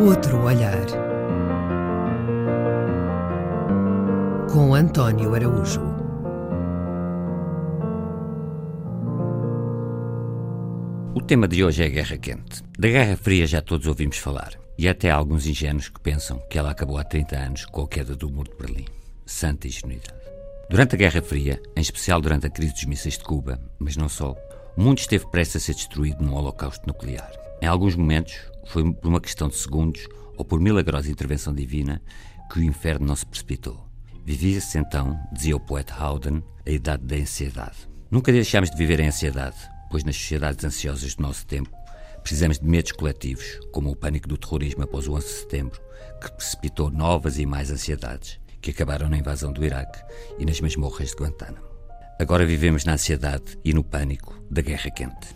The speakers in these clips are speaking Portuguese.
Outro olhar. Com António Araújo. O tema de hoje é a Guerra Quente. Da Guerra Fria já todos ouvimos falar. E até há alguns ingênuos que pensam que ela acabou há 30 anos com a queda do Muro de Berlim. Santa ingenuidade. Durante a Guerra Fria, em especial durante a crise dos mísseis de Cuba, mas não só, o mundo esteve prestes a ser destruído num holocausto nuclear. Em alguns momentos, foi por uma questão de segundos ou por milagrosa intervenção divina que o inferno não se precipitou. Vivia-se então, dizia o poeta Howden, a idade da ansiedade. Nunca deixámos de viver em ansiedade, pois nas sociedades ansiosas do nosso tempo precisamos de medos coletivos, como o pânico do terrorismo após o 11 de setembro, que precipitou novas e mais ansiedades, que acabaram na invasão do Iraque e nas masmorras de Guantánamo. Agora vivemos na ansiedade e no pânico da guerra quente.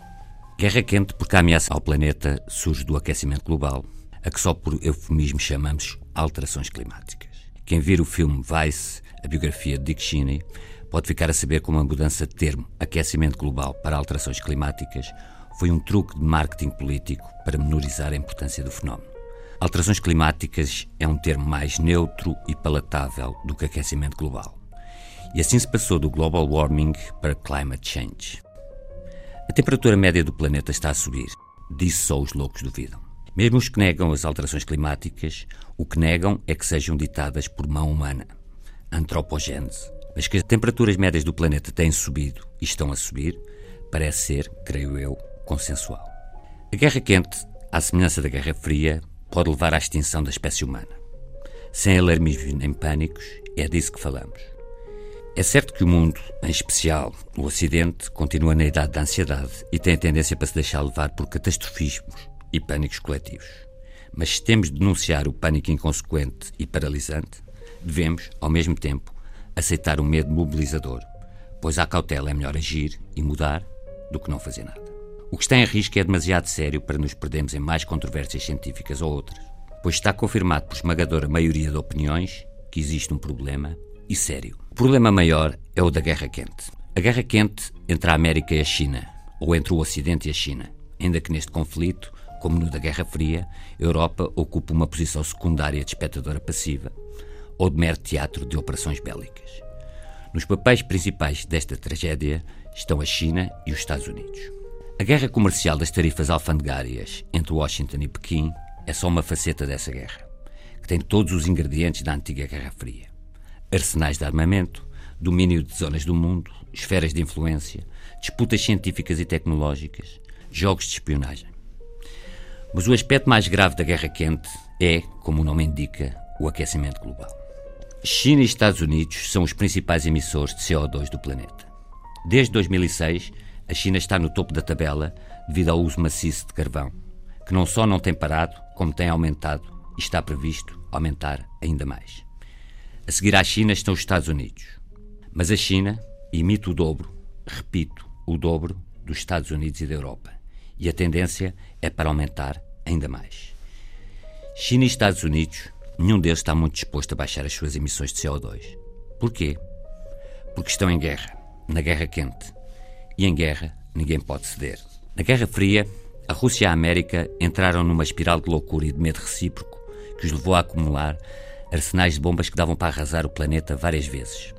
Guerra quente porque a ameaça ao planeta surge do aquecimento global, a que só por eufemismo chamamos alterações climáticas. Quem vir o filme Vice, a biografia de Dick Cheney, pode ficar a saber como a mudança de termo aquecimento global para alterações climáticas foi um truque de marketing político para menorizar a importância do fenómeno. Alterações climáticas é um termo mais neutro e palatável do que aquecimento global. E assim se passou do global warming para climate change. A temperatura média do planeta está a subir. Disso só os loucos duvidam. Mesmo os que negam as alterações climáticas, o que negam é que sejam ditadas por mão humana. Antropogênese. Mas que as temperaturas médias do planeta têm subido e estão a subir, parece ser, creio eu, consensual. A Guerra Quente, à semelhança da Guerra Fria, pode levar à extinção da espécie humana. Sem alarmismo nem pânicos, é disso que falamos. É certo que o mundo, em especial o Ocidente, continua na idade da ansiedade e tem a tendência para se deixar levar por catastrofismos e pânicos coletivos. Mas se temos de denunciar o pânico inconsequente e paralisante, devemos, ao mesmo tempo, aceitar o medo mobilizador, pois à cautela é melhor agir e mudar do que não fazer nada. O que está em risco é demasiado sério para nos perdermos em mais controvérsias científicas ou outras, pois está confirmado por esmagadora maioria de opiniões que existe um problema e sério. O problema maior é o da Guerra Quente. A Guerra Quente entre a América e a China, ou entre o Ocidente e a China, ainda que neste conflito, como no da Guerra Fria, a Europa ocupa uma posição secundária de espectadora passiva ou de mero teatro de operações bélicas. Nos papéis principais desta tragédia estão a China e os Estados Unidos. A guerra comercial das tarifas alfandegárias entre Washington e Pequim é só uma faceta dessa guerra, que tem todos os ingredientes da antiga Guerra Fria arsenais de armamento, domínio de zonas do mundo, esferas de influência, disputas científicas e tecnológicas, jogos de espionagem. Mas o aspecto mais grave da Guerra Quente é, como o nome indica, o aquecimento global. China e Estados Unidos são os principais emissores de CO2 do planeta. Desde 2006, a China está no topo da tabela devido ao uso maciço de carvão, que não só não tem parado, como tem aumentado e está previsto aumentar ainda mais. A seguir à China estão os Estados Unidos. Mas a China imita o dobro, repito, o dobro dos Estados Unidos e da Europa. E a tendência é para aumentar ainda mais. China e Estados Unidos, nenhum deles está muito disposto a baixar as suas emissões de CO2. Porquê? Porque estão em guerra, na guerra quente. E em guerra ninguém pode ceder. Na Guerra Fria, a Rússia e a América entraram numa espiral de loucura e de medo recíproco que os levou a acumular arsenais de bombas que davam para arrasar o planeta várias vezes.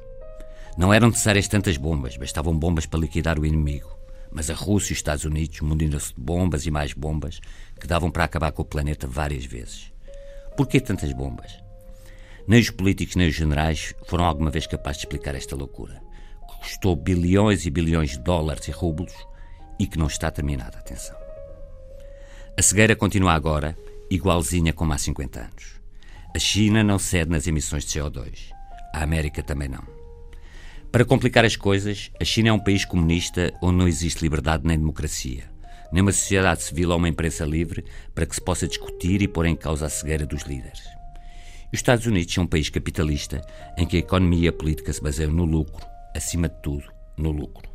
Não eram necessárias tantas bombas, bastavam bombas para liquidar o inimigo. Mas a Rússia e os Estados Unidos muniram-se de bombas e mais bombas que davam para acabar com o planeta várias vezes. Por que tantas bombas? Nem os políticos nem os generais foram alguma vez capazes de explicar esta loucura, que custou bilhões e bilhões de dólares e rublos e que não está terminada, atenção. A cegueira continua agora, igualzinha como há 50 anos. A China não cede nas emissões de CO2. A América também não. Para complicar as coisas, a China é um país comunista onde não existe liberdade nem democracia, nem uma sociedade civil ou uma imprensa livre para que se possa discutir e pôr em causa a cegueira dos líderes. E os Estados Unidos são um país capitalista em que a economia e a política se baseiam no lucro, acima de tudo, no lucro.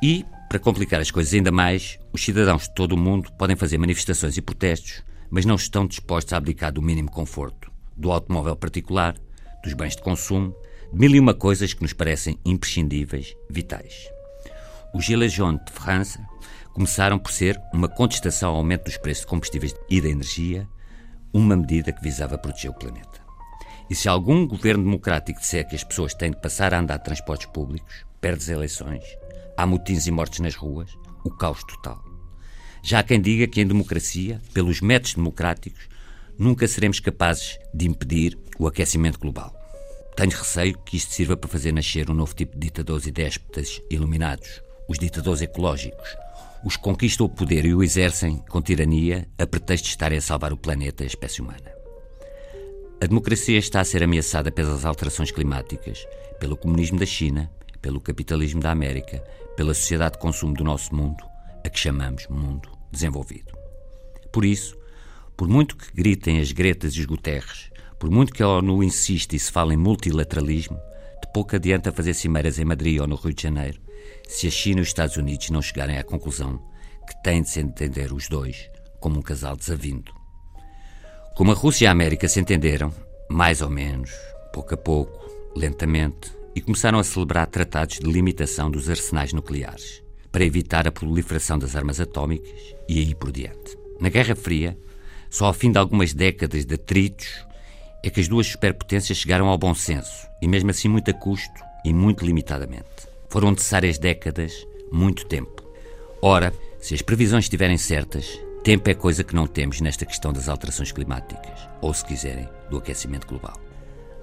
E, para complicar as coisas ainda mais, os cidadãos de todo o mundo podem fazer manifestações e protestos mas não estão dispostos a abdicar do mínimo conforto, do automóvel particular, dos bens de consumo, de mil e uma coisas que nos parecem imprescindíveis, vitais. Os Gilets jaunes de França começaram por ser uma contestação ao aumento dos preços de combustíveis e da energia, uma medida que visava proteger o planeta. E se algum governo democrático disser que as pessoas têm de passar a andar de transportes públicos, perde as eleições, há motins e mortes nas ruas, o caos total. Já há quem diga que em democracia, pelos métodos democráticos, nunca seremos capazes de impedir o aquecimento global. Tenho receio que isto sirva para fazer nascer um novo tipo de ditadores e déspotas iluminados, os ditadores ecológicos, os que conquistam o poder e o exercem com tirania a pretexto de estarem a salvar o planeta e a espécie humana. A democracia está a ser ameaçada pelas alterações climáticas, pelo comunismo da China, pelo capitalismo da América, pela sociedade de consumo do nosso mundo, a que chamamos mundo desenvolvido. Por isso, por muito que gritem as Gretas e os Guterres, por muito que a ONU insista e se fale em multilateralismo, de pouco adianta fazer cimeiras em Madrid ou no Rio de Janeiro, se a China e os Estados Unidos não chegarem à conclusão que têm de se entender os dois como um casal desavindo. Como a Rússia e a América se entenderam, mais ou menos, pouco a pouco, lentamente, e começaram a celebrar tratados de limitação dos arsenais nucleares, para evitar a proliferação das armas atómicas e aí por diante. Na Guerra Fria, só ao fim de algumas décadas de atritos é que as duas superpotências chegaram ao bom senso, e mesmo assim muito a custo e muito limitadamente. Foram necessárias décadas, muito tempo. Ora, se as previsões estiverem certas, tempo é coisa que não temos nesta questão das alterações climáticas, ou, se quiserem, do aquecimento global.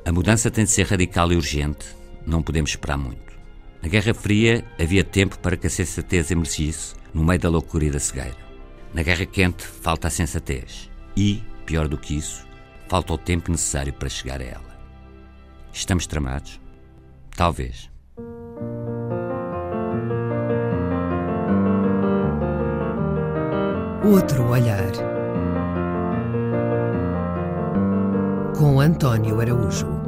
A mudança tem de ser radical e urgente, não podemos esperar muito. Na Guerra Fria havia tempo para que a sensatez emergisse no meio da loucura e da cegueira. Na Guerra Quente falta a sensatez e, pior do que isso, falta o tempo necessário para chegar a ela. Estamos tramados? Talvez. Outro olhar. Com António Araújo.